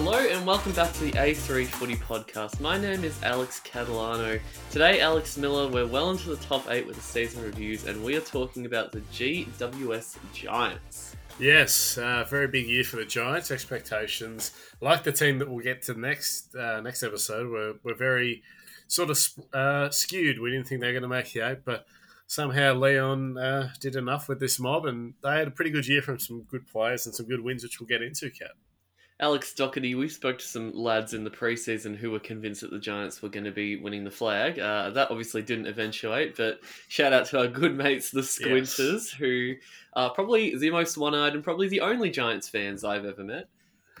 hello and welcome back to the A3 Footy Podcast. My name is Alex Catalano. Today, Alex Miller, we're well into the top eight with the season reviews, and we are talking about the GWS Giants. Yes, uh, very big year for the Giants. Expectations, like the team that we'll get to next uh, next episode, were, were very sort of uh, skewed. We didn't think they were going to make the eight, but somehow Leon uh, did enough with this mob, and they had a pretty good year from some good players and some good wins, which we'll get into, Cat. Alex Doherty, we spoke to some lads in the preseason who were convinced that the Giants were going to be winning the flag. Uh, that obviously didn't eventuate, but shout out to our good mates, the Squinters, yes. who are probably the most one eyed and probably the only Giants fans I've ever met.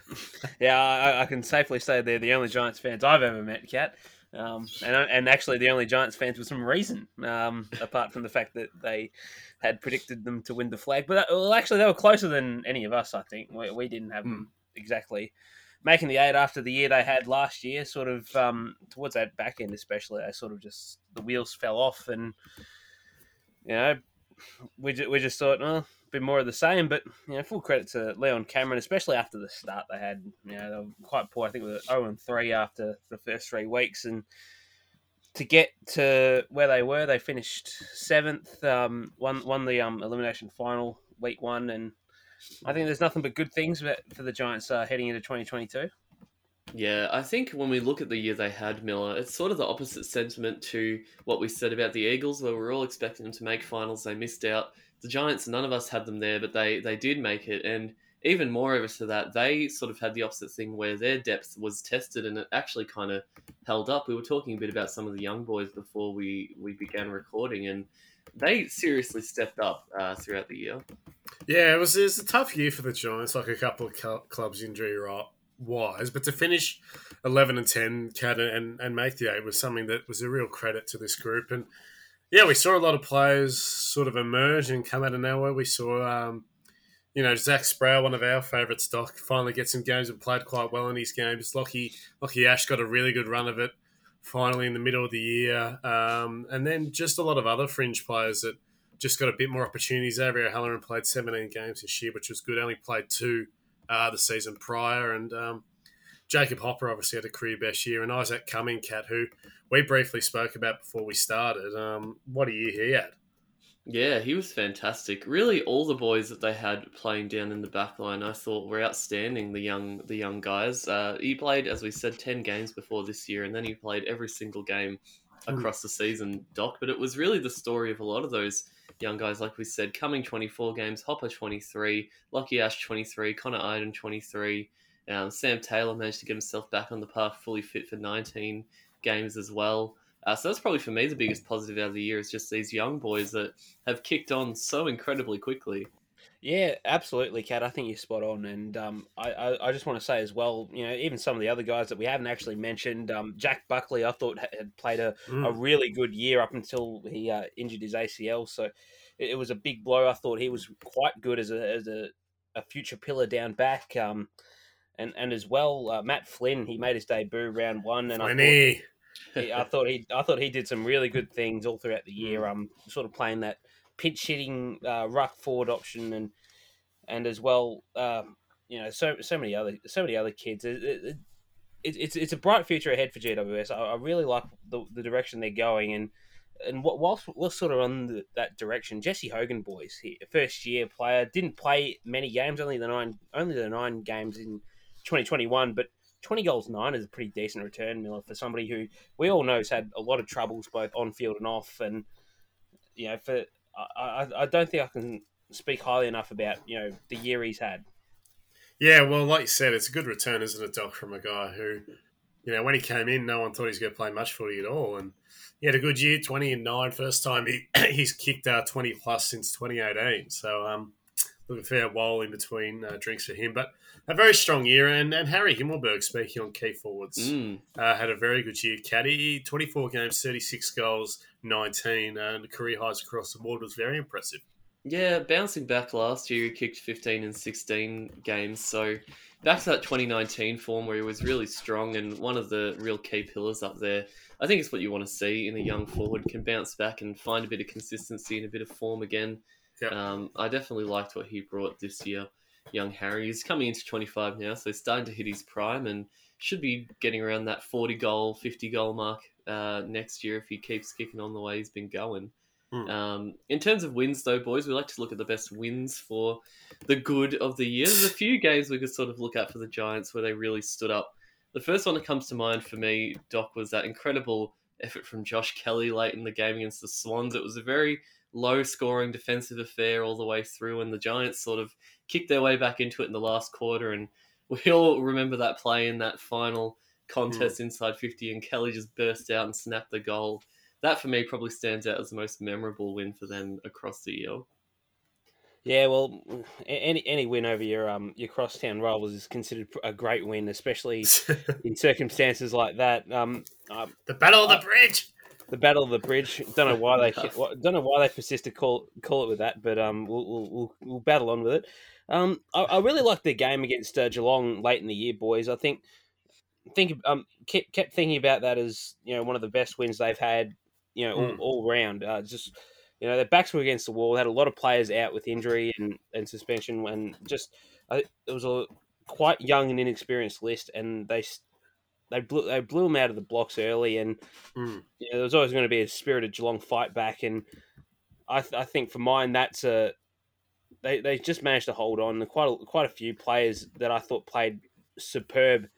yeah, I, I, can safely say they're the only Giants fans I've ever met, Cat. Um, and, and actually, the only Giants fans with some reason, um, apart from the fact that they had predicted them to win the flag. But that, well, actually, they were closer than any of us. I think we, we didn't have them exactly making the eight after the year they had last year. Sort of um, towards that back end, especially, they sort of just the wheels fell off, and you know, we just, we just thought, well, a bit more of the same. But you know, full credit to Leon Cameron, especially after the start they had. You know, they were quite poor. I think we were zero and three after the first three weeks, and to get to where they were, they finished seventh. Um, won won the um, elimination final week one, and I think there's nothing but good things for the Giants uh, heading into 2022. Yeah, I think when we look at the year they had, Miller, it's sort of the opposite sentiment to what we said about the Eagles, where we are all expecting them to make finals. They missed out. The Giants, none of us had them there, but they, they did make it. And even more over to that, they sort of had the opposite thing where their depth was tested and it actually kind of held up. We were talking a bit about some of the young boys before we, we began recording, and they seriously stepped up uh, throughout the year. Yeah, it was, it was a tough year for the Giants, like a couple of clubs injury wise, but to finish 11 and 10, Cat, and, and make the eight was something that was a real credit to this group. And yeah, we saw a lot of players sort of emerge and come out of nowhere. We saw, um, you know, Zach Sproule, one of our favourite stock, finally get some games and played quite well in his games. Lachie, Lachie Ash got a really good run of it finally in the middle of the year. Um, and then just a lot of other fringe players that just got a bit more opportunities. Xavier Halloran played 17 games this year, which was good. Only played two uh, the season prior. And um, Jacob Hopper obviously had a career best year. And Isaac Cumming, Cat, who we briefly spoke about before we started. Um, what a year he had. Yeah, he was fantastic. Really, all the boys that they had playing down in the back line, I thought were outstanding. The young, the young guys. Uh, he played, as we said, ten games before this year, and then he played every single game hmm. across the season, Doc. But it was really the story of a lot of those young guys, like we said, coming 24 games, Hopper 23, Lachie Ash 23, Connor Idun 23. Um, Sam Taylor managed to get himself back on the path, fully fit for 19 games as well. Uh, so that's probably for me the biggest positive out of the year is just these young boys that have kicked on so incredibly quickly. Yeah, absolutely, Cat. I think you're spot on, and um, I, I, I, just want to say as well, you know, even some of the other guys that we haven't actually mentioned, um, Jack Buckley, I thought had played a, mm. a really good year up until he uh, injured his ACL, so it, it, was a big blow. I thought he was quite good as a as a, a future pillar down back, um, and and as well, uh, Matt Flynn, he made his debut round one, and Flinny. I thought I thought he I thought he did some really good things all throughout the year. Mm. Um, sort of playing that pitch hitting uh, ruck forward option and and as well, um, you know, so so many other so many other kids. It, it, it, it's it's a bright future ahead for GWS. I, I really like the, the direction they're going and. And whilst we're sort of on the, that direction, Jesse Hogan boys, he, first year player, didn't play many games, only the nine, only the nine games in 2021, but 20 goals, nine is a pretty decent return, Miller, for somebody who we all know has had a lot of troubles both on field and off. And, you know, for I, I, don't think I can speak highly enough about, you know, the year he's had. Yeah, well, like you said, it's a good return, isn't it, Doc, from a guy who, you know, when he came in, no one thought he was going to play much footy at all. And he had a good year, 20 and 9. First time he, he's kicked uh, 20 plus since 2018. So, um, looking for a while in between uh, drinks for him. But a very strong year. And, and Harry Himmelberg, speaking on key forwards, mm. uh, had a very good year. Caddy, 24 games, 36 goals, 19, and career highs across the board was very impressive. Yeah, bouncing back last year, he kicked 15 and 16 games. So back to that 2019 form where he was really strong and one of the real key pillars up there. I think it's what you want to see in a young forward, can bounce back and find a bit of consistency and a bit of form again. Yep. Um, I definitely liked what he brought this year. young Harry. He's coming into 25 now, so he's starting to hit his prime and should be getting around that 40 goal, 50 goal mark uh, next year if he keeps kicking on the way he's been going. Hmm. Um, in terms of wins, though, boys, we like to look at the best wins for the good of the year. There's a few games we could sort of look at for the Giants where they really stood up. The first one that comes to mind for me, Doc, was that incredible effort from Josh Kelly late in the game against the Swans. It was a very low scoring defensive affair all the way through, and the Giants sort of kicked their way back into it in the last quarter. And we all remember that play in that final contest inside 50, and Kelly just burst out and snapped the goal. That for me probably stands out as the most memorable win for them across the year. Yeah, well, any any win over your um your crosstown rivals is considered a great win, especially in circumstances like that. Um, um, the Battle of the Bridge. The Battle of the Bridge. Don't know why they don't know why they persist to call call it with that, but um, we'll we'll, we'll, battle on with it. Um, I, I really liked their game against uh, Geelong late in the year, boys. I think think um kept, kept thinking about that as you know one of the best wins they've had, you know, all, Mm. all round. Uh, just you know, their backs were against the wall. They had a lot of players out with injury and, and suspension, and just I, it was a quite young and inexperienced list, and they they blew they blew them out of the blocks early, and Mm. you know, there's always going to be a spirited Geelong fight back, and I, th- I think for mine that's a they, they just managed to hold on. Quite a, quite a few players that I thought played superb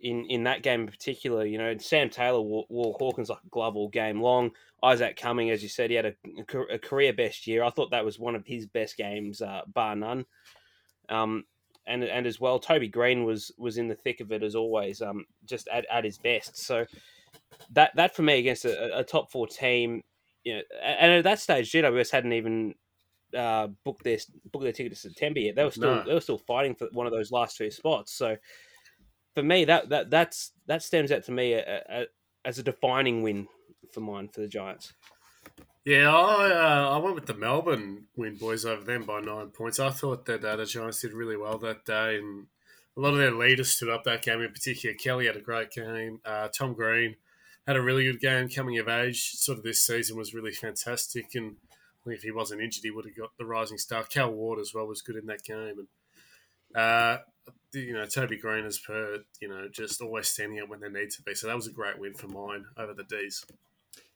in, in that game in particular. You know, Sam Taylor wore, wore Hawkins like a glove all game long. Isaac Cumming, as you said, he had a, a career best year. I thought that was one of his best games, uh, bar none. Um, and and as well, Toby Green was was in the thick of it as always, um, just at, at his best. So that that for me against a, a top four team, you know, and at that stage, GWS hadn't even uh, booked their booked their ticket to September yet. They were still No. they were still fighting for one of those last two spots. So for me, that that that's that stems out to me a, a, as a defining win for mine for the Giants. Yeah, I uh, I went with the Melbourne win boys over them by nine points. I thought that uh, the Giants did really well that day, and a lot of their leaders stood up that game. In particular, Kelly had a great game. Uh, Tom Green had a really good game coming of age. Sort of this season was really fantastic, and if he wasn't injured, he would have got the rising star. Cal Ward as well was good in that game, and uh, you know Toby Green as per you know just always standing up when they need to be. So that was a great win for mine over the D's.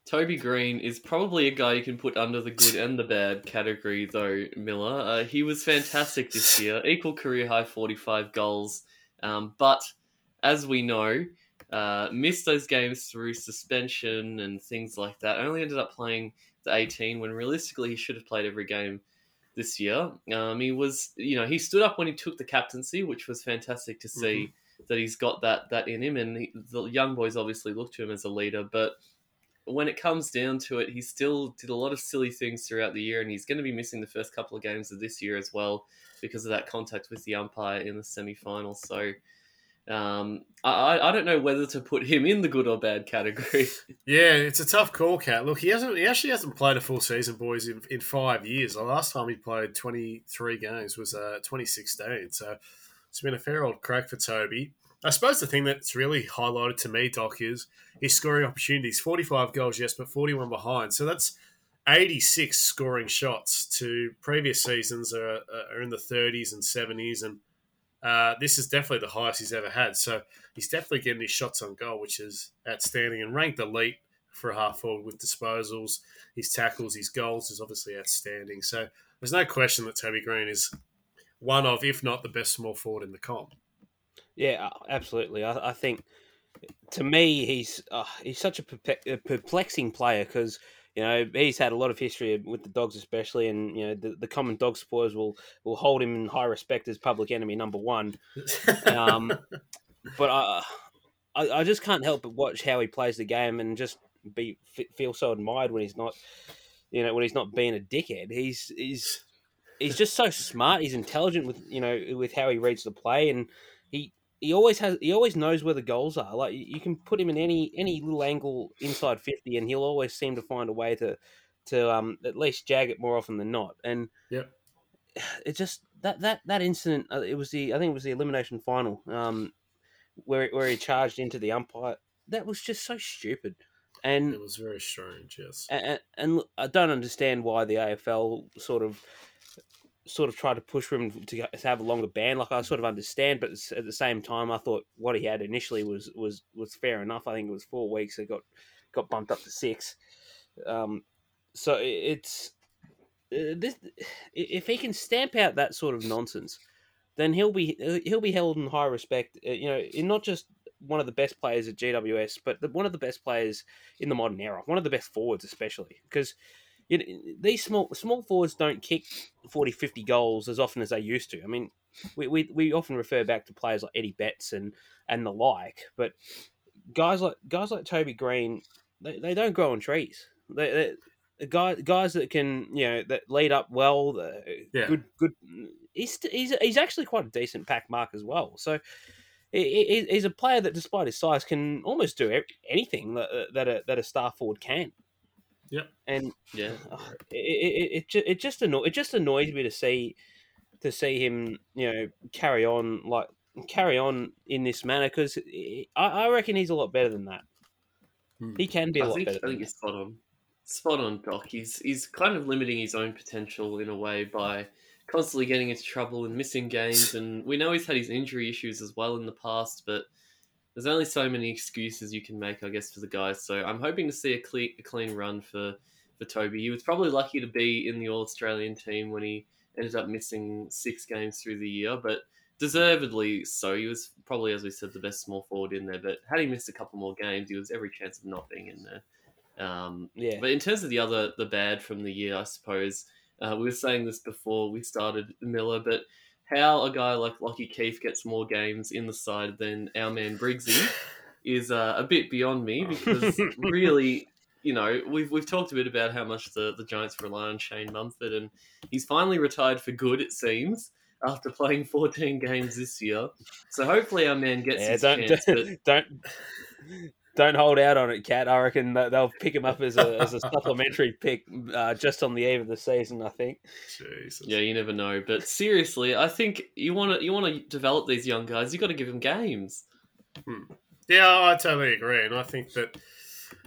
Toby Green is probably a guy you can put under the good and the bad category, though, Miller. Uh, he was fantastic this year, equal career high 45 goals. Um, but as we know, uh, missed those games through suspension and things like that. Only ended up playing the 18 when realistically he should have played every game this year. Um, he was, you know, he stood up when he took the captaincy, which was fantastic to see that he's got that that in him. And he, the young boys obviously look to him as a leader, but when it comes down to it, he still did a lot of silly things throughout the year, and he's going to be missing the first couple of games of this year as well because of that contact with the umpire in the semi final. So um, I, I don't know whether to put him in the good or bad category. Yeah, it's a tough call, Cat. Look, he hasn't. He actually hasn't played a full season, boys, in, in five years. The last time he played twenty three games was uh, twenty sixteen. So it's been a fair old crack for Toby. I suppose the thing that's really highlighted to me, Doc, is his scoring opportunities. Forty five goals, yes, but forty one behind. So that's eighty six scoring shots. To previous seasons are, are in the thirties and seventies, and uh, this is definitely the highest he's ever had. So he's definitely getting his shots on goal, which is outstanding and ranked elite for a half forward with disposals. His tackles, his goals is obviously outstanding. So there's no question that Toby Green is one of, if not the best small forward in the comp. Yeah, absolutely. I, I think to me he's uh, he's such a, perplexing player because you know he's had a lot of history with the dogs, especially, and you know the, the common dog supporters will will hold him in high respect as public enemy number one. Um, but I, I I just can't help but watch how he plays the game and just be feel so admired when he's not, you know, when he's not being a dickhead. He's he's he's just so smart. He's intelligent with you know with how he reads the play, and he he always has he always knows where the goals are. Like you can put him in any any little angle inside fifty, and he'll always seem to find a way to to um at least jag it more often than not. And Yep. it just that that that incident. uh, It was the I think it was the elimination final. Um, where where he charged into the umpire. That was just so stupid. And it was very strange, yes. and, and I don't understand why the AFL sort of sort of tried to push for him to, have a longer ban. Like I sort of understand, but at the same time, I thought what he had initially was was was fair enough. I think it was four weeks. It got got bumped up to six. Um, so it's uh, this. If he can stamp out that sort of nonsense, then he'll be he'll be held in high respect. Uh, you know, in not just one of the best players at GWS, but one of the best players in the modern era. One of the best forwards, especially because you know, these small small forwards don't kick 40, 50 goals as often as they used to. I mean, we, we, we often refer back to players like Eddie Betts and, and the like, but guys like guys like Toby Green, they, they don't grow on trees. They, they guys guys that can you know that lead up well, yeah. good good. He's, he's he's actually quite a decent pack mark as well. So he's a player that, despite his size, can almost do anything that that a, that a star forward can. Yep. And yeah, it it, it, just, it just anno- it just annoys me to see to see him you know carry on like carry on in this manner because I, I reckon he's a lot better than that. Hmm. He can be a I lot think, better. I think you're spot on. Spot on, Doc. He's he's kind of limiting his own potential in a way by constantly getting into trouble and missing games. And we know he's had his injury issues as well in the past, but there's only so many excuses you can make, I guess, for the guys. So I'm hoping to see a clean, a clean run for, for Toby. He was probably lucky to be in the All Australian team when he ended up missing six games through the year, but deservedly so. He was probably, as we said, the best small forward in there. But had he missed a couple more games, he was every chance of not being in there. Um, yeah. But in terms of the other, the bad from the year, I suppose uh, we were saying this before we started Miller, but how a guy like Lachie Keeffe gets more games in the side than our man Briggsy is uh, a bit beyond me because really, you know, we've we've talked a bit about how much the, the Giants rely on Shane Mumford, and he's finally retired for good, it seems, after playing 14 games this year. So hopefully our man gets yeah, his don't, chance. Don't, but... don't don't hold out on it, Cat. I reckon they'll pick him up as a, as a supplementary pick uh, just on the eve of the season. I think. Jesus. Yeah, you never know. But seriously, I think you want to you want to develop these young guys. You got to give them games. Hmm. Yeah, I totally agree, and I think that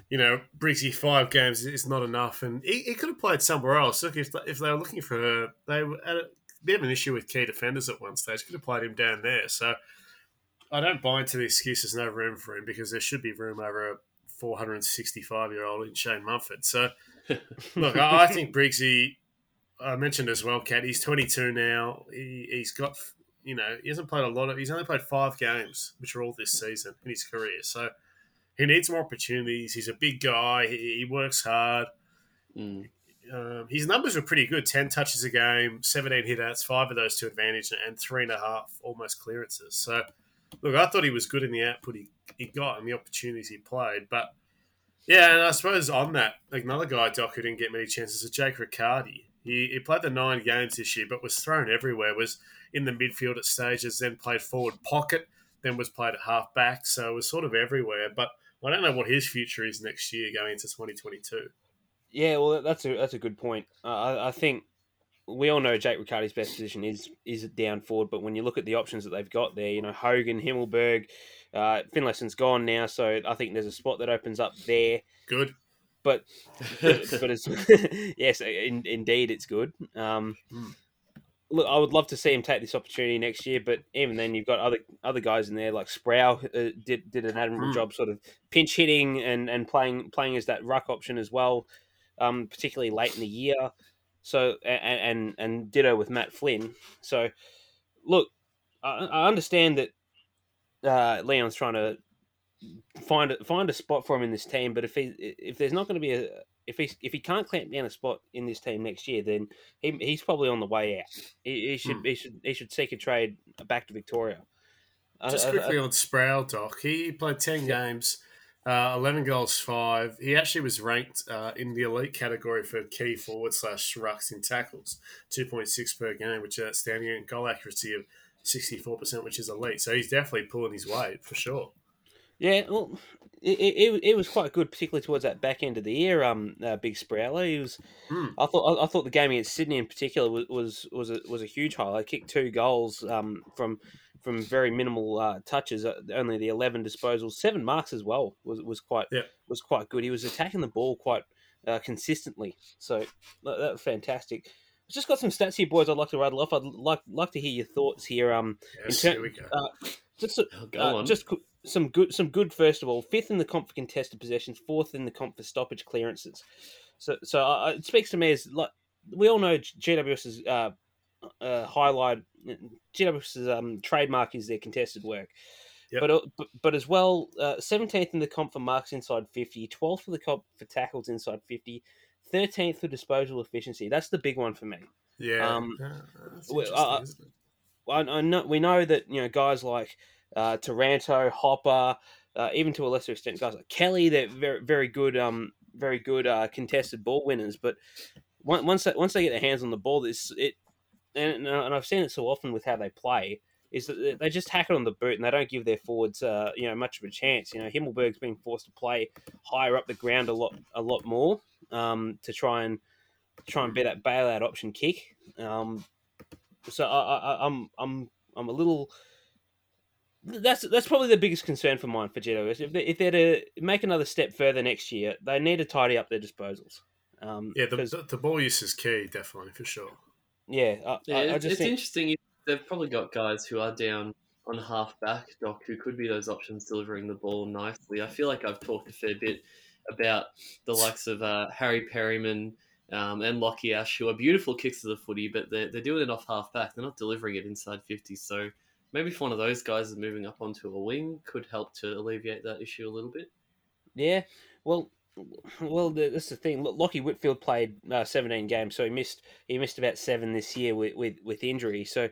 you know Briggsy five games is not enough, and he, he could have played somewhere else. Look, if if they were looking for they had a bit of an issue with key defenders at one stage, could have played him down there. So I don't buy into the excuses. No room for him because there should be room over a 465 year old in Shane Mumford. So, look, I, I think Briggsy. I mentioned as well, Cat. He's 22 now. He, he's got, you know, he hasn't played a lot of. He's only played five games, which are all this season in his career. So he needs more opportunities. He's a big guy. He, he works hard. Mm. Um, his numbers were pretty good 10 touches a game, 17 hit outs, five of those to advantage, and three and a half almost clearances. So look, I thought he was good in the output he, he got and the opportunities he played. But yeah, and I suppose on that, like another guy, Doc, who didn't get many chances is Jake Riccardi. He, he played the nine games this year, but was thrown everywhere. Was in the midfield at stages, then played forward pocket, then was played at half back. So it was sort of everywhere. But I don't know what his future is next year going into 2022. Yeah, well, that's a that's a good point. Uh, I, I think we all know Jake Riccardi's best position is is down forward, but when you look at the options that they've got there, you know Hogan, Himmelberg, uh, Finlayson's gone now, so I think there's a spot that opens up there. Good, but but it's yes, in, indeed, it's good. Um, hmm. Look, I would love to see him take this opportunity next year, but even then, you've got other other guys in there like Sproule uh, did did an admirable mm. job, sort of pinch hitting and, and playing playing as that ruck option as well, um, particularly late in the year. So and and, and ditto with Matt Flynn. So look, I, I understand that uh, Leon's trying to find a, find a spot for him in this team, but if he if there's not going to be a if he if he can't clamp down a spot in this team next year, then he, he's probably on the way out. He, he should hmm. he should he should seek a trade back to Victoria. Just quickly on Sproule, Doc. He played ten games uh, 11 goals, five. He actually was ranked uh, in the elite category for key forward slash rucks in tackles, 2.6 per game, which is outstanding, and goal accuracy of 64%, which is elite. So he's definitely pulling his weight for sure. Yeah, well, it, it, it was quite good, particularly towards that back end of the year. Um, uh, Big Sprouler, he was. Hmm. I thought I, I, thought the game against Sydney in particular was was was a, was a huge highlight. Kicked two goals um, from from very minimal uh, touches, uh, only the eleven disposals, seven marks as well was was quite yeah. was quite good. He was attacking the ball quite uh, consistently, so that, that, was fantastic. I've just got some stats here, boys. I'd like to rattle off. I'd like like to hear your thoughts here. Um, Yes, ter- here we go. uh, just Oh, go uh, just some good, some good. First of all, fifth in the comp for contested possessions, fourth in the comp for stoppage clearances. So, so uh, it speaks to me as like we all know GWS's uh, uh, highlight, GWS's um, trademark is their contested work. Yep. But, uh, but but as well, uh, seventeenth in the comp for marks inside fifty, twelfth for the comp for tackles inside fifty, thirteenth for disposal efficiency. That's the big one for me. yeah, um, uh, interesting, uh, isn't it? I, I know we know that you know guys like uh, Taranto, Hopper, uh, even to a lesser extent, guys like Kelly, they're very very good, um, very good uh, contested ball winners. But once they, once they get their hands on the ball, this it and, and I've seen it so often with how they play is that they just hack it on the boot and they don't give their forwards uh, you know much of a chance. You know Himmelberg's being forced to play higher up the ground a lot a lot more um, to try and try and beat that bailout option kick. Um, so I, I, I'm I'm I'm a little. That's that's probably the biggest concern for mine for GWS. If they if they're to make another step further next year, they need to tidy up their disposals. Um, Yeah, the, the, the ball use is key, definitely for sure. Yeah. I, Yeah, I, I it's, just it's think, interesting. They've probably got guys who are down on half back, Doc, who could be those options delivering the ball nicely. I feel like I've talked a fair bit about the likes of uh, Harry Perryman um, and Lachie Ash, who are beautiful kicks of the footy, but they're, they're doing it off half back. They're not delivering it inside 50. So maybe if one of those guys is moving up onto a wing, could help to alleviate that issue a little bit. yeah. Well, well, that's the thing. Lachie Whitfield played uh, 17 games, so he missed he missed about seven this year with with, with injury. So.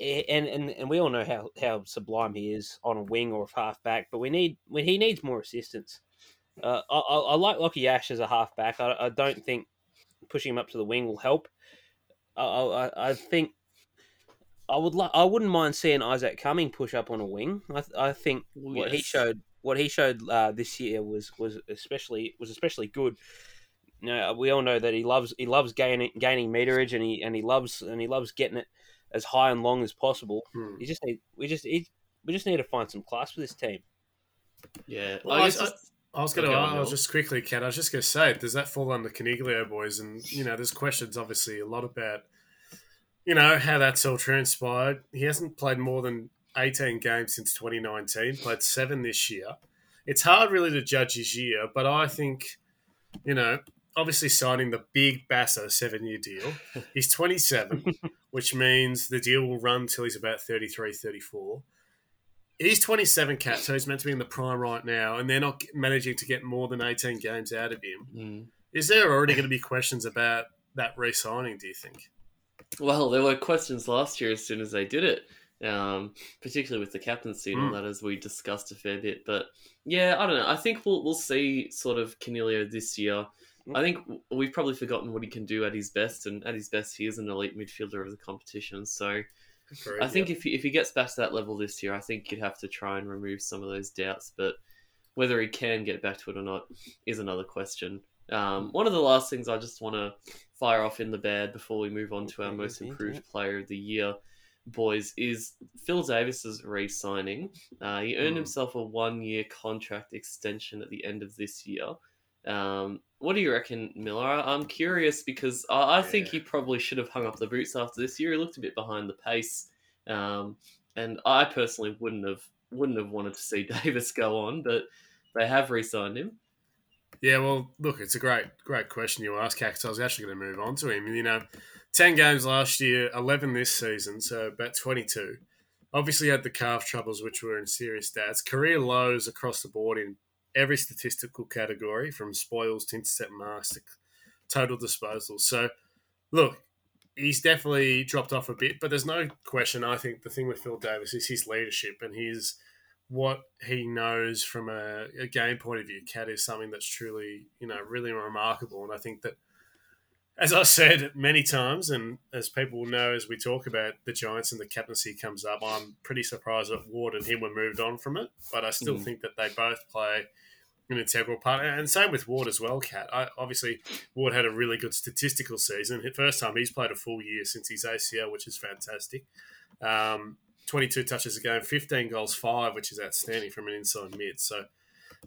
And, and and we all know how, how sublime he is on a wing or a half back, but we need when he needs more assistance. Uh, I, I, I like Lachie Ash as a half back. I, I don't think pushing him up to the wing will help. I, I, I think I would like I wouldn't mind seeing Isaac Cumming push up on a wing. I, I think what he showed what he showed uh, this year was was especially was especially good. You know, we all know that he loves he loves gaining gaining meterage and he and he loves and he loves getting it as high and long as possible. Hmm. You just need we just he, we just need to find some class for this team. Yeah. Well, I I- guess I- just- I was going to. I was just quickly, Kat. I was just going to say, does that fall under Coniglio boys? And you know, there's questions obviously a lot about, you know, how that's all transpired. He hasn't played more than 18 games since 2019. Played seven this year. It's hard really to judge his year, but I think, you know, obviously signing the big Bassa seven year deal. He's 27, which means the deal will run till he's about 33, 34 he's 27 cat so he's meant to be in the prime right now and they're not managing to get more than 18 games out of him Mm. is there already going to be questions about that re-signing do you think Well, there were questions last year as soon as they did it, um, particularly with the captaincy and all Mm. that, as we discussed a fair bit. But yeah, I don't know. I think we'll we'll see sort of Coniglio this year. I think we've probably forgotten what he can do at his best, and at his best, he is an elite midfielder of the competition. So I think if he, if he gets back to that level this year, I think you'd have to try and remove some of those doubts. But whether he can get back to it or not is another question. Um, one of the last things I just want to fire off in the bad before we move on to our most improved player of the year, boys, is Phil Davis's re-signing. Uh, he earned Hmm. himself a one-year contract extension at the end of this year. Um, what do you reckon, Miller? I- I'm curious because I, I think Yeah. he probably should have hung up the boots after this year. He looked a bit behind the pace, um, and I personally wouldn't have wouldn't have wanted to see Davis go on, but they have re-signed him. yeah well look it's a great great question you asked Kat, 'cause i was actually going to move on to him you know 10 games last year 11 this season so about 22 obviously had the calf troubles which were in serious stats. Career lows across the board in every statistical category from spoils to intercept marks to total disposals. So look he's definitely dropped off a bit but there's no question i think the thing with phil davis is his leadership and his what he knows from a, a game point of view. Cat is something that's truly you know really remarkable and i think that as I said many times, and as people will know as we talk about the Giants and the captaincy comes up, I'm pretty surprised that Ward and him were moved on from it. But I still Mm. think that they both play an integral part. And same with Ward as well, Cat. I, obviously, Ward had a really good statistical season. First time he's played a full year since his ACL, which is fantastic. Um, 22 touches a game, 15 goals, 5, which is outstanding from an inside mid. So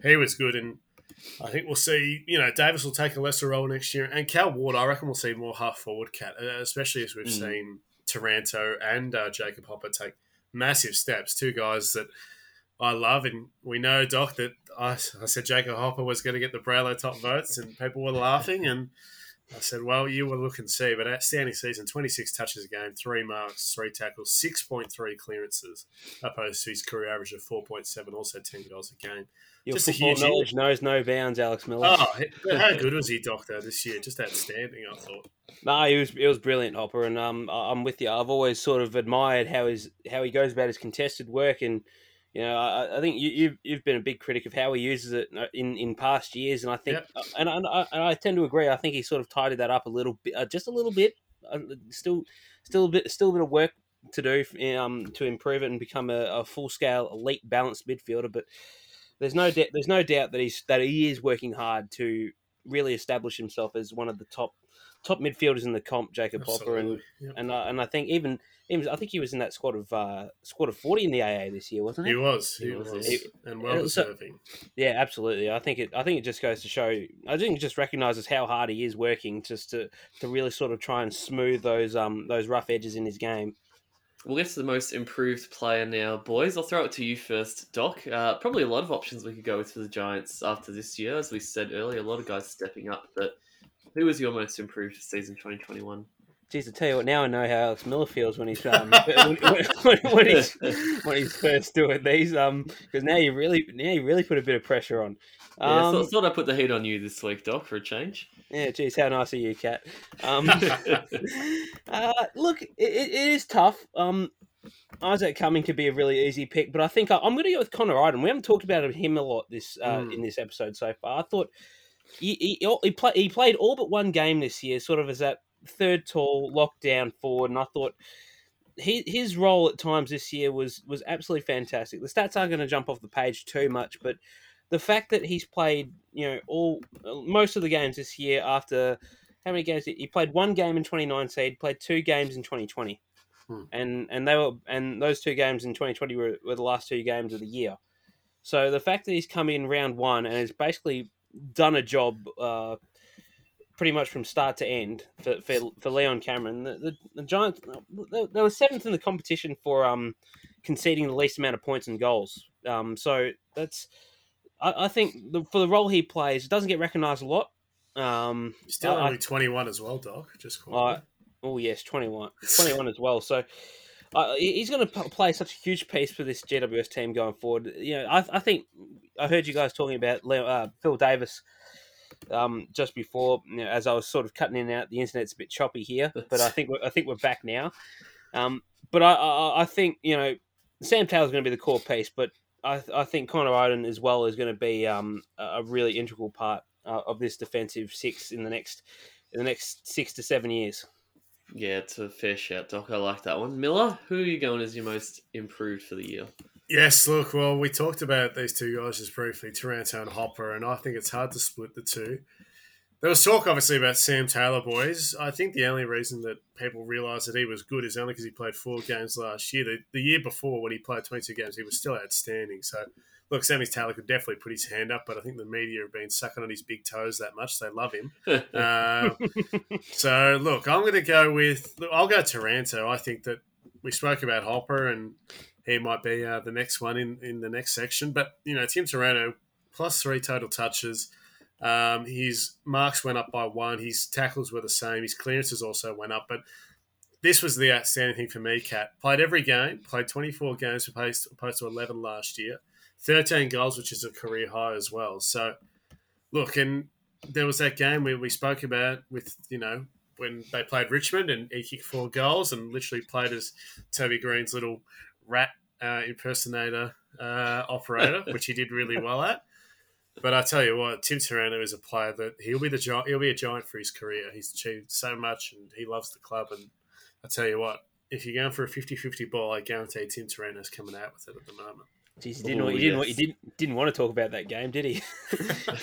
he was good. And I think we'll see. You know, Davis will take a lesser role next year, and Cal Ward. I reckon we'll see more half forward cat, uh, especially as we've Mm. seen Taranto and uh, Jacob Hopper take massive steps. Two guys that I love, and we know Doc that I, I said Jacob Hopper was going to get the Brownlow top votes, and people were laughing, and I said, well, you will look and see. But outstanding season, 26 touches a game, three marks, three tackles, 6.3 clearances, opposed to his career average of 4.7, also 10 goals a game. Your Just a huge knowledge knows no bounds, Alex Miller. Oh, how good was he, Doctor, this year? Just outstanding, I thought. No, he was it was brilliant, Hopper, and um, I'm with you. I've always sort of admired how his how he goes about his contested work, and you know, I, I think you, you've you've been a big critic of how he uses it uh, in, in past years, and I think, Yep. and, I, and I- and I tend to agree. I think he sort of tidied that up a little bit, uh, just a little bit. Uh, still, still a bit, still a bit of work to do um, to improve it and become a, a full scale elite balanced midfielder. But there's no doubt, there's no doubt that he's that he is working hard to really establish himself as one of the top top midfielders in the comp. Jacob Hopper and Yep. and uh, and I think even, even I think he was in that squad of uh, squad of forty in the AA this year, wasn't he? He was, he, He was, was, he- and well it was a- deserving. Yeah, absolutely. I think it. I think it just goes to show. I think it just recognizes how hard he is working just to to really sort of try and smooth those um those rough edges in his game. We'll get to the most improved player now, boys. I'll throw it to you first, Doc. Uh, probably a lot of options we could go with for the Giants after this year. As we said earlier, a lot of guys stepping up. But who was your most improved season 2021? Jeez, I tell you what. Now I know how Alex Miller feels when he's um when, when, when he's when he's first doing these um because now you really now you really put a bit of pressure on. Yeah, Um, thought I'd put the heat on you this week, Doc, for a change. Yeah, geez, how nice of you, Cat. Um, uh, look, it, it is tough. Um, Isaac Cumming could be a really easy pick, but I think I, I'm going to go with Connor Idun. We haven't talked about him a lot this uh, Mm. in this episode so far. I thought he he, he, play, he played all but one game this year, sort of as that third tall lockdown forward, and I thought. He, his role at times this year was was absolutely fantastic. The stats aren't going to jump off the page too much, but the fact that he's played, you know, all most of the games this year after how many games he played? One game in 2019, played two games in 2020, Hmm. and and they were and those two games in 2020 were, were the last two games of the year. So the fact that he's come in round one and has basically done a job. Uh, Pretty much from start to end for, for, for Leon Cameron, the, the, the Giants they, they were seventh in the competition for um, conceding the least amount of points and goals. Um, so that's I, I think the, for the role he plays, it doesn't get recognised a lot. Um, Still I- only 21 as well, Doc. Just I- oh yes, 21. 21 as well. So uh, he's going to play such a huge piece for this GWS team going forward. You know, I, I think I heard you guys talking about Leo, uh, Phil Davis um, just before, you know, as I was sort of cutting in and out. The internet's a bit choppy here, but I think we're, I think we're back now. Um, but I, I, I think you know Sam Taylor's going to be the core piece, but I, I think Connor Idun as well is going to be um, a a really integral part uh, of this defensive six in the next in the next six to seven years. Yeah, it's a fair shout, Doc. I like that one. Miller, who are you going as your most improved for the year? Yes, look, well, we talked about these two guys just briefly, Taranto and Hopper, and I think it's hard to split the two. There was talk, obviously, about Sam Taylor, boys. I think the only reason that people realise that he was good is only because he played four games last year. The, the year before, when he played 22 games, he was still outstanding. So, look, Sammy Taylor could definitely put his hand up, but I think the media have been sucking on his big toes that much. They love him. Uh, so look, I'm going to go with. I'll go Taranto. I think that we spoke about Hopper, and he might be uh, the next one in in the next section. But you know, Tim Taranto plus three total touches. Um, his marks went up by one. His tackles were the same. His clearances also went up. But this was the outstanding thing for me. Cat played every game. Played 24 games opposed opposed to 11 last year. 13 goals, which is a career high as well. So look, and there was that game where we spoke about with you know when they played Richmond and he kicked four goals and literally played as Toby Green's little rat uh, impersonator uh, operator, which he did really well at. But I tell you what, Tim Taranto is a player that he'll be the gi- he'll be a giant for his career. He's achieved so much and he loves the club. And I tell you what, if you're going for a 50-50 ball, I guarantee Tim Taranto's coming out with it at the moment. Jeez, he didn't. Oh, want- he didn't. want- yes. He didn't. Didn't want to talk about that game, did he?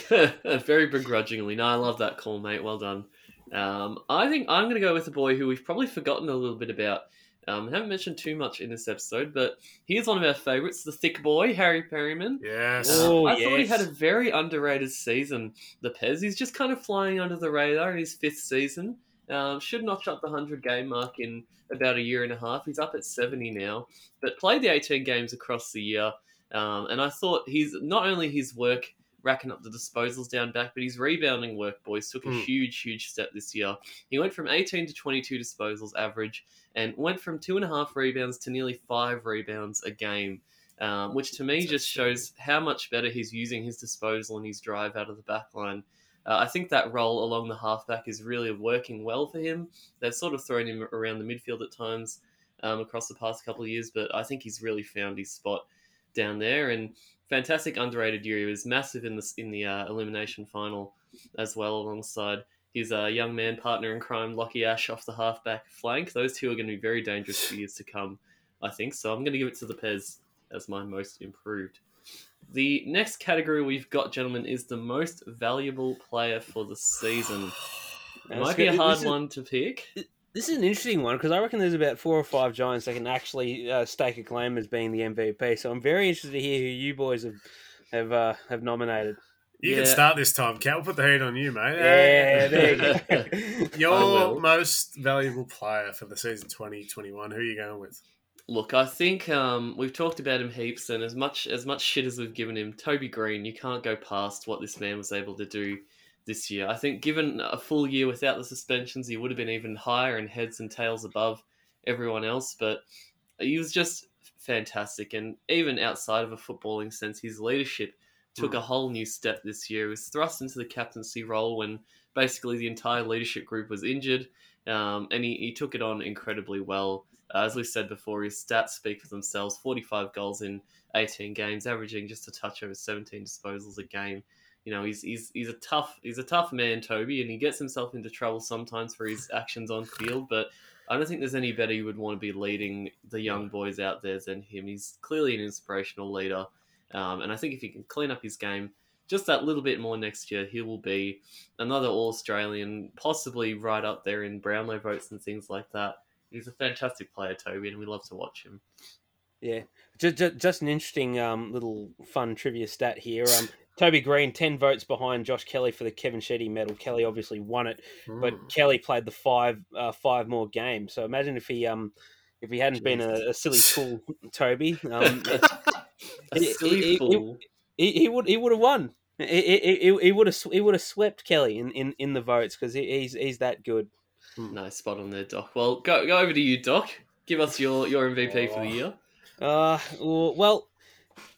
Very begrudgingly. No, I love that call, mate. Well done. Um, I think I'm going to go with a boy who we've probably forgotten a little bit about Um, haven't mentioned too much in this episode, but he's one of our favourites, the thick boy, Harry Perryman. Yes. Oh, I thought he had a very underrated season, the Pez. He's just kind of flying under the radar in his fifth season. Um, should notch up the 100 game mark in about a year and a half. He's up at 70 now, but played the 18 games across the year. Um, and I thought he's not only his work racking up the disposals down back, but his rebounding work, boys, took a Mm. huge, huge step this year. He went from 18 to 22 disposals average and went from two and a half rebounds to nearly five rebounds a game. Um, which to me That's just shows how much better he's using his disposal and his drive out of the back line. Uh, I think that role along the halfback is really working well for him. They've sort of thrown him around the midfield at times um, across the past couple of years, but I think he's really found his spot down there. And fantastic underrated year. He was massive in the in the uh, elimination final as well, alongside his uh, young man partner in crime, Lachie Ash, off the halfback flank. Those two are going to be very dangerous for years to come, I think. So I'm going to give it to the Pez as my most improved. The next category we've got, gentlemen, is the most valuable player for the season. It might be a hard one to pick. This is an interesting one because I reckon there's about four or five Giants that can actually uh, stake a claim as being the MVP. So I'm very interested to hear who you boys have have uh, have nominated. You Yeah. can start this time, Cat. We'll put the heat on you, mate. Yeah, there you go. Your most valuable player for the season 2021. Who are you going with? Look, I think um, we've talked about him heaps, and as much as much shit as we've given him, Toby Green, you can't go past what this man was able to do this year. I think, given a full year without the suspensions, he would have been even higher in heads and tails above everyone else. But he was just fantastic, and even outside of a footballing sense, his leadership took Hmm. a whole new step this year. He was thrust into the captaincy role when basically the entire leadership group was injured, um, and he, he took it on incredibly well. Uh, as we said before, his stats speak for themselves 45 goals in 18 games, averaging just a touch over 17 disposals a game. You know, he's, he's, he's a tough he's a tough man, Toby, and he gets himself into trouble sometimes for his actions on field. But I don't think there's any better you would want to be leading the young boys out there than him. He's clearly an inspirational leader, um, and I think if he can clean up his game just that little bit more next year, he will be another All Australian, possibly right up there in Brownlow votes and things like that. He's a fantastic player, Toby, and we love to watch him. Yeah, just, just, just an interesting um, little fun trivia stat here. Um, Toby Green, ten votes behind Josh Kelly for the Kevin Sheedy medal. Kelly obviously won it, but Hmm. Kelly played the five uh, five more games. So imagine if he um if he hadn't been a, a silly fool, Toby, um, A He- silly he- fool. he, he would he would have won. He, he, he, he would have he would have swept Kelly in, in, in the votes because he, he's he's that good. Nice spot on there, Doc. Well, go go over to you, Doc. Give us your, your MVP for the Oh. year. Uh, well,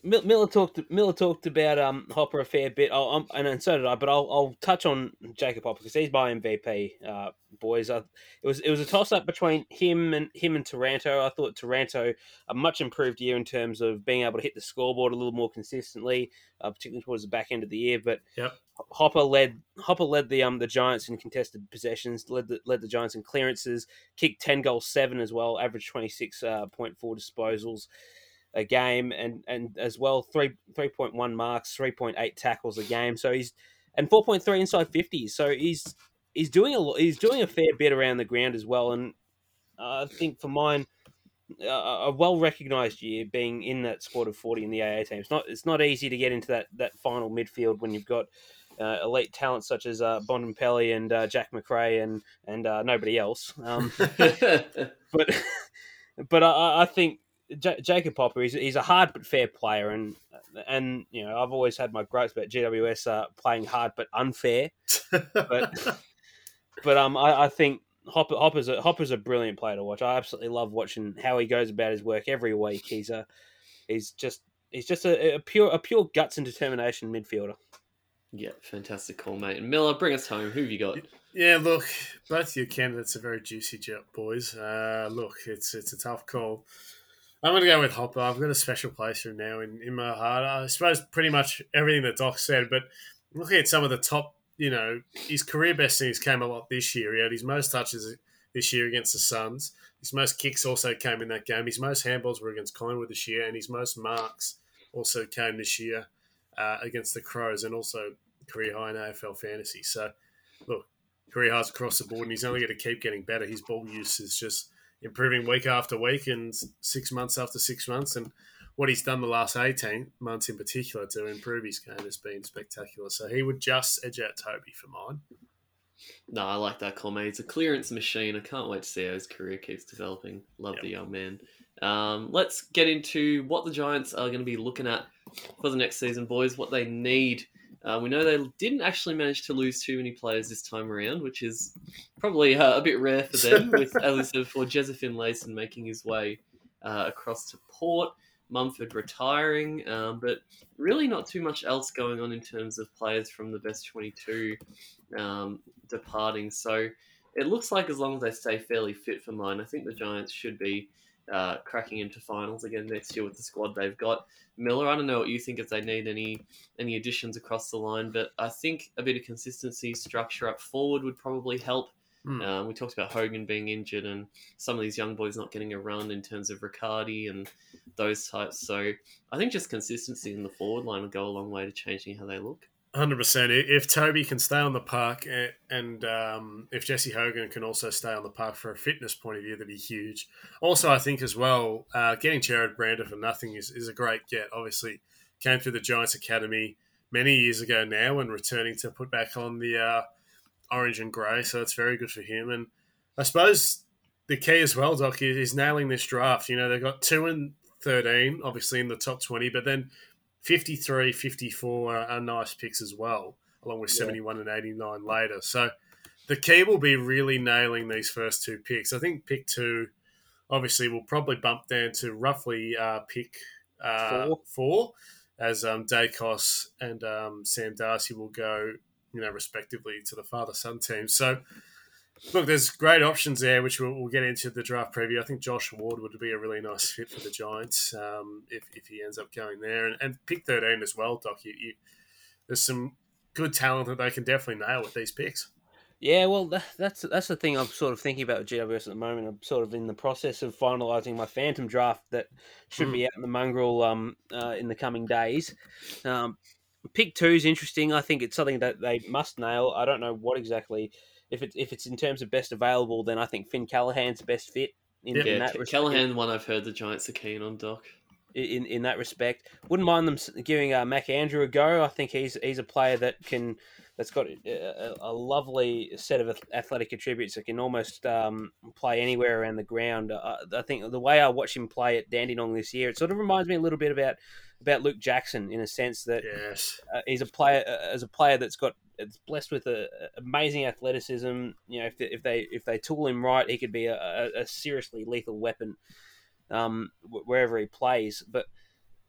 Miller talked Miller talked about um Hopper a fair bit. I'll, um, and, and so did I. But I'll, I'll touch on Jacob Hopper because he's my MVP. Uh, boys, I, it was it was a toss up between him and him and Taranto. I thought Taranto a much improved year in terms of being able to hit the scoreboard a little more consistently, uh, particularly towards the back end of the year. But Yep. Hopper led Hopper led the um the Giants in contested possessions, led the led the Giants in clearances, kicked ten goals seven as well, averaged twenty six point four disposals a game, and and as well three three point one marks, three point eight tackles a game. So he's and four point three inside fifty. So he's he's doing a lot. He's doing a fair bit around the ground as well. And I think for mine. A a well recognised year, being in that squad of forty in the AA team. It's not. It's not easy to get into that, that final midfield when you've got uh, elite talents such as uh, Bontempelli and uh, Jack Macrae and and uh, nobody else. Um, but but I, I think J- Jacob Hopper he's, he's a hard but fair player, and and you know I've always had my gripes about GWS uh, playing hard but unfair. But but um I, I think Hopper Hopper's a Hopper's a brilliant player to watch. I absolutely love watching how he goes about his work every week. He's a he's just he's just a, a pure a pure guts and determination midfielder. yeah, fantastic call, mate. And Miller, bring us home. Who have you got? Yeah, look, both your candidates are very juicy, jet boys. Uh, look, it's it's a tough call. I'm going to go with Hopper. I've got a special place for him now in, in my heart. I suppose pretty much everything that Doc said, but looking at some of the top, you know, his career best things came a lot this year. He had his most touches this year against the Suns. His most kicks also came in that game. His most handballs were against Collingwood this year, and his most marks also came this year uh, against the Crows, and also career high in AFL fantasy. So, look, career highs across the board, and he's only going to keep getting better. His ball use is just improving week after week and six months after six months. And what he's done the last 18 months in particular to improve his game has been spectacular. So he would just edge out Toby for mine. No, I like that call, mate. He's a clearance machine. I can't wait to see how his career keeps developing. Love Yep. the young man. Um, let's get into what the Giants are going to be looking at for the next season, boys. What they need. Uh, we know they didn't actually manage to lose too many players this time around, which is probably uh, a bit rare for them. with, said before, Jeremy Finlayson making his way uh, across to Port, Mumford retiring, um, but really not too much else going on in terms of players from the best 22 um, departing. So it looks like as long as they stay fairly fit for mine, I think the Giants should be uh, cracking into finals again next year with the squad they've got. Miller, I don't know what you think if they need any any additions across the line, but I think a bit of consistency, structure up forward would probably help. Hmm. Um, we talked about Hogan being injured and some of these young boys not getting a run in terms of Riccardi and those types. So I think just consistency in the forward line will go a long way to changing how they look. Hundred percent. If Toby can stay on the park, and, and um, if Jesse Hogan can also stay on the park for a fitness point of view, that'd be huge. Also, I think as well, uh, getting Jarrod Brander for nothing is, is a great get. Obviously, came through the Giants Academy many years ago now, and returning to put back on the uh, orange and grey, so it's very good for him. And I suppose the key as well, Doc, is, is nailing this draft. You know, they've got two and thirteen, obviously in the top twenty, but then 53, 54 are, are nice picks as well, along with Yeah. 71 and 89 later. So the key will be really nailing these first two picks. I think pick two, obviously, will probably bump down to roughly uh, pick uh, Four. four, as um, Daicos and um, Sam Darcy will go, you know, respectively to the father son team. So. Look, there's great options there, which we'll, we'll get into the draft preview. I think Josh Ward would be a really nice fit for the Giants um, if, if he ends up going there. And, and pick 13 as well, Doc. You, you, there's some good talent that they can definitely nail with these picks. Yeah, well, tha- that's that's the thing I'm sort of thinking about with GWS at the moment. I'm sort of in the process of finalising my Phantom draft that should Mm. be out in the mongrel um, uh, in the coming days. Um, pick two is interesting. I think it's something that they must nail. I don't know what exactly. If it's if it's in terms of best available, then I think Finn Callaghan's the best fit in, Yeah, in that Ca- respect. Callaghan, one I've heard the Giants are keen on, Doc. in in that respect. Wouldn't mind them giving uh, Mac Andrew a go. I think he's he's a player that can that's got a, a, a lovely set of athletic attributes that can almost um, play anywhere around the ground. Uh, I think the way I watch him play at Dandenong this year, it sort of reminds me a little bit about about Luke Jackson in a sense that Yes. uh, he's a player uh, as a player that's got it's blessed with a, a amazing athleticism. You know, if they, if they if they tool him right, he could be a, a, seriously lethal weapon um, wherever he plays. But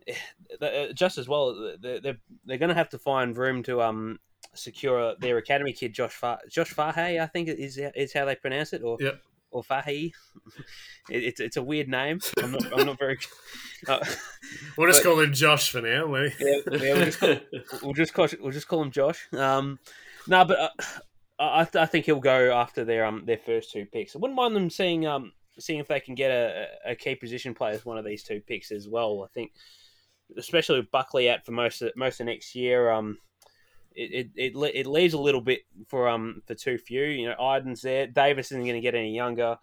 eh, uh, just as well, they're they're, going to have to find room to um secure their academy kid Josh Far- Josh Fahey, I think is is how they pronounce it, or Yep. Or Fahey. it, it's it's a weird name. I'm not I'm not very. Uh, We'll just But- call him Josh for now. Lee. yeah, yeah, we'll just call, we'll just call we'll just call him Josh. Um, no, but uh, I, I think he'll go after their um their first two picks. I wouldn't mind them seeing um seeing if they can get a, a key position player as one of these two picks as well. I think, especially with Buckley out for most of, most of next year, um, it, it, it, it leaves a little bit for um for too few. You know, Idun's there. Davis isn't going to get any younger,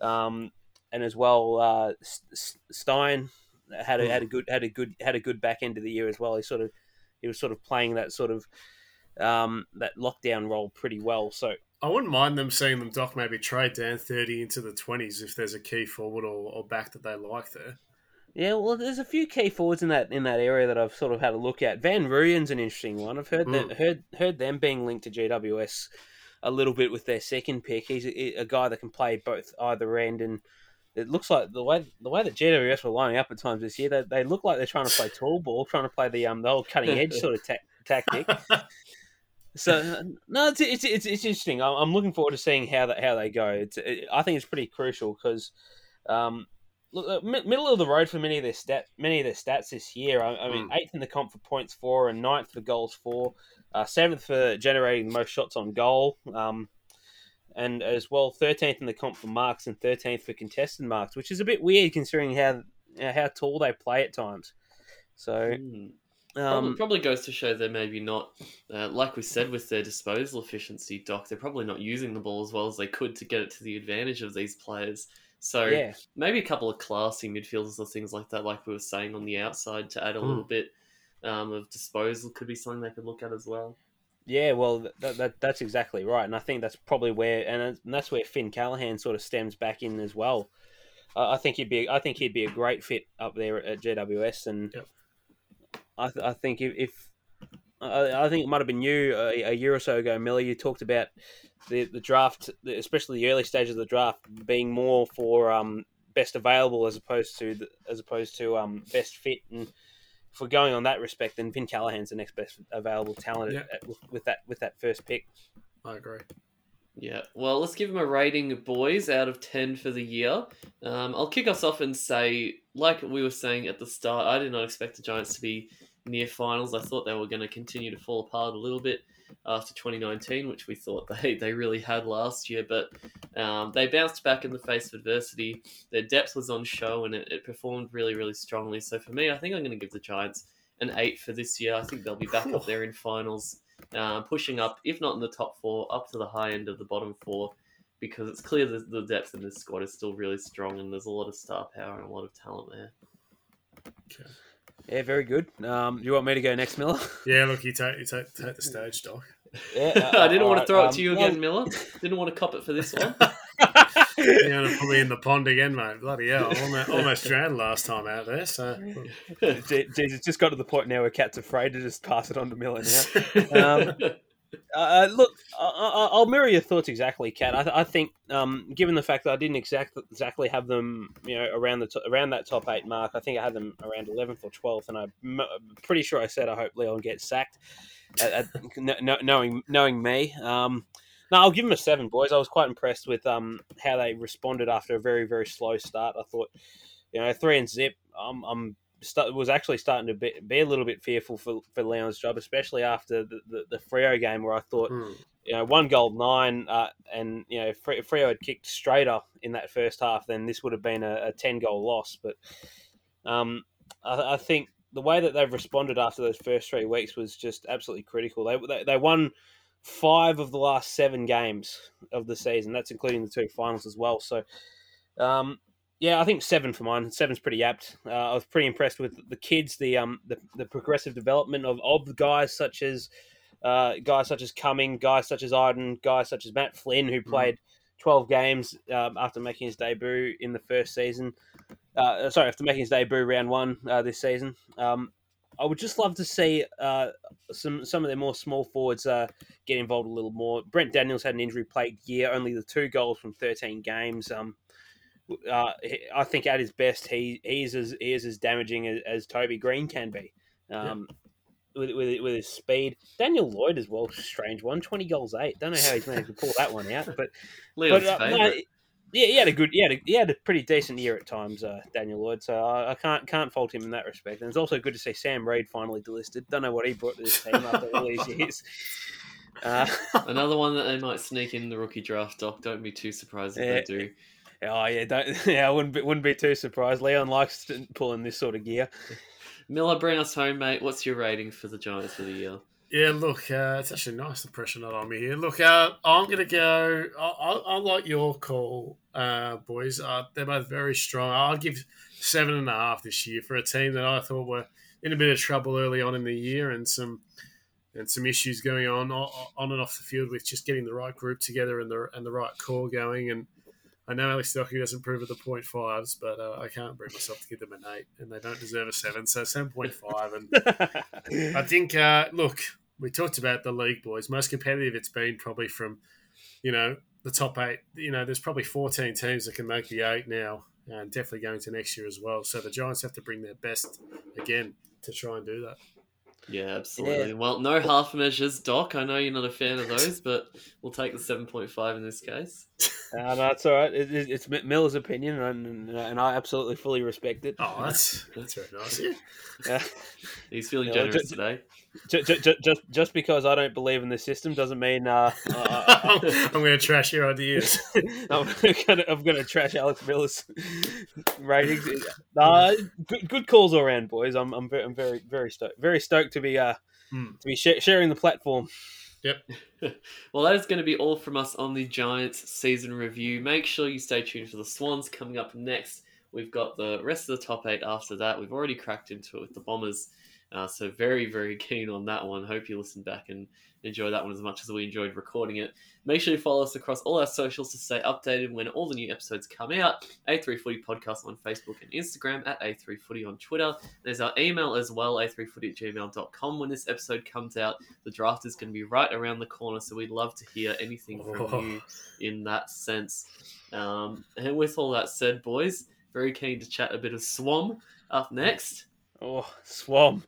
um, and as well, uh, Stein had a, had a good had a good had a good back end of the year as well. He sort of he was sort of playing that sort of um, that lockdown role pretty well. So I wouldn't mind them seeing them, Doc, maybe trade down 30 into the 20s if there's a key forward or, or back that they like there. Yeah, well, there's a few key forwards in that in that area that I've sort of had a look at. Van Rooyen's an interesting one. I've heard that, Mm. heard heard them being linked to GWS a little bit with their second pick. He's a, a guy that can play both either end and. It looks like the way the way that GWS were lining up at times this year, they, they look like they're trying to play tall ball, trying to play the um the whole cutting edge sort of ta- tactic. So no, it's it's it's, it's interesting. I'm, I'm looking forward to seeing how that how they go. It's it, I think it's pretty crucial because, um, look, uh, middle of the road for many of their stat many of their stats this year. I, I mean, eighth in the comp for points for, and ninth for goals for, uh, seventh for generating the most shots on goal. Um, and as well, thirteenth in the comp for marks and thirteenth for contested marks, which is a bit weird considering how you know, how tall they play at times. So. Probably, um, probably goes to show they're maybe not, uh, like we said, with their disposal efficiency, Doc. They're probably not using the ball as well as they could to get it to the advantage of these players. So Yeah, maybe a couple of classy midfielders or things like that, like we were saying on the outside, to add a Hmm. little bit um, of disposal could be something they could look at as well. yeah. Well, that, that that's exactly right, and I think that's probably where and that's where Finn Callaghan sort of stems back in as well. I I think he'd be I think he'd be a great fit up there at GWS, and Yep. I, th- I think if, if I, I think it might have been you a, a year or so ago, Miller. You talked about the the draft, especially the early stages of the draft, being more for um, best available as opposed to the, as opposed to um, best fit. And if we're going on that respect, then Finn Callaghan's the next best available talent Yeah. at, at, with that with that first pick. I agree. Yeah, well, let's give him a rating, boys, out of 10 for the year. Um, I'll kick us off and say, like we were saying at the start, I did not expect the Giants to be near finals. I thought they were going to continue to fall apart a little bit after 2019, which we thought they, they really had last year. But um, they bounced back in the face of adversity. Their depth was on show and it, it performed really, really strongly. So for me, I think I'm going to give the Giants an 8 for this year. I think they'll be back up there in finals uh, pushing up, if not in the top four, up to the high end of the bottom four, because it's clear that the depth in this squad is still really strong and there's a lot of star power and a lot of talent there. Yeah, very good. Um, you want me to go next, Miller? Yeah, look, you take you take, take the stage, Doc. Yeah, I didn't want to alright, throw it um, to you well- again, Miller. Didn't want to cop it for this one. You're gonna put me in the pond again, mate. Bloody hell, I almost, almost drowned last time out there. So Je- Jeez, it's just got to the point now where Cat's afraid to just pass it on to Miller now. Um, Uh, look, I, I, I'll mirror your thoughts exactly, Kat. I, I think, um, given the fact that I didn't exact, exactly have them, you know, around the to- around that top eight mark, I think I had them around eleventh or twelfth, and I'm pretty sure I said I hope Leon gets sacked. At, at, kn- kn- knowing knowing me, um, no, I'll give them a seven, boys. I was quite impressed with um, how they responded after a very very slow start. I thought, you know, three and zip. I'm, I'm start, was actually starting to be, be a little bit fearful for, for Leon's job, especially after the, the, the Freo game where I thought, Hmm. you know, one goal nine, uh, and you know, Fre- Freo had kicked straighter in that first half, then this would have been a, a ten goal loss. But um, I, I think the way that they've responded after those first three weeks was just absolutely critical. They they, they won five of the last seven games of the season. That's including the two finals as well. So. Um, yeah, I think seven for mine. Seven's pretty apt. Uh, I was pretty impressed with the kids, the um, the, the progressive development of, of the guys such as uh, guys such as Cumming, guys such as Idun, guys such as Matt Flynn, who played twelve games um, after making his debut in the first season. Uh, sorry, after making his debut round one uh, this season. Um, I would just love to see uh, some some of their more small forwards uh, get involved a little more. Brent Daniels had an injury plagued year, only the two goals from thirteen games. Um, uh, I think at his best, he he's as he is as damaging as, as Toby Green can be. Um, with, with with his speed, Daniel Lloyd as well, strange one, twenty goals eight. Don't know how he's managed to pull that one out, but but, uh, no, yeah, he had a good, he had a, he had a pretty decent year at times, uh, Daniel Lloyd. So I, I can't can't fault him in that respect. And it's also good to see Sam Reid finally delisted. Don't know what he brought to this team after all these years. Uh, Another one that they might sneak in the rookie draft, Doc. Don't be too surprised if Yeah. they do. Oh yeah, don't, yeah, I wouldn't be, wouldn't be too surprised. Leon likes to- pulling this sort of gear. Miller, bring us home, mate. What's your rating for the Giants for the year? Yeah, look, uh, it's actually nice the pressure not on me here. Look, uh, I'm going to go. I, I, I like your call, uh, boys. Uh, they're both very strong. I'll give seven and a half this year for a team that I thought were in a bit of trouble early on in the year and some and some issues going on on and off the field with just getting the right group together and the and the right core going. And I know Alex Doherty doesn't prove at the point fives, but uh, I can't bring myself to give them an eight, and they don't deserve a seven. So seven point five and. I think, uh, look, we talked about the league, boys. Most competitive it's been probably from, you know, the top eight. You know, there's probably 14 teams that can make the eight now, and definitely going to next year as well. So the Giants have to bring their best again to try and do that. Yeah, absolutely. Well, no half measures, Doc. I know you're not a fan of those, but we'll take the 7.5 in this case. Uh, no, it's all right. It, it- it's Miller's opinion, and, and I absolutely fully respect it. Oh, that's that's very nice. of you. Uh, He's feeling Yeah, generous ju- today. Ju- ju- ju- just just because I don't believe in the system doesn't mean uh, uh, I'm going to trash your ideas. I'm gonna trash Alex Miller's ratings. Uh, good, good calls all around, boys. I'm I'm very I'm very very stoked very stoked to be uh Hmm. to be sh- sharing the platform Yep. well, that is going to be all from us on the Giants season review. Make sure you stay tuned for the Swans coming up next. We've got the rest of the top eight after that. We've already cracked into it with the Bombers. Uh, so very, very keen on that one. Hope you listen back and enjoy that one as much as we enjoyed recording it. Make sure you follow us across all our socials to stay updated when all the new episodes come out. A3Footy Podcast on Facebook and Instagram, at A3Footy on Twitter. There's our email as well, a3footy at gmail.com. When this episode comes out, the draft is going to be right around the corner, so we'd love to hear anything from Oh. you in that sense. Um, and with all that said, boys, very keen to chat a bit of Swam up next. Oh, Swam.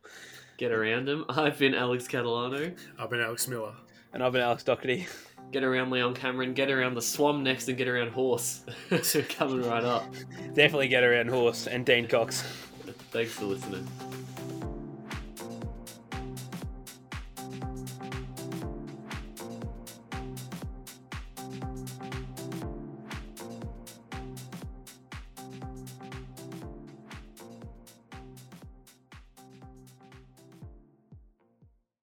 Get around him. I've been Alex Catalano. I've been Alex Miller. And I've been Alex Doherty. Get around Leon Cameron. Get around the Swam next, and get around Horse. So Coming right up. Definitely get around Horse and Dean Cox. Thanks for listening.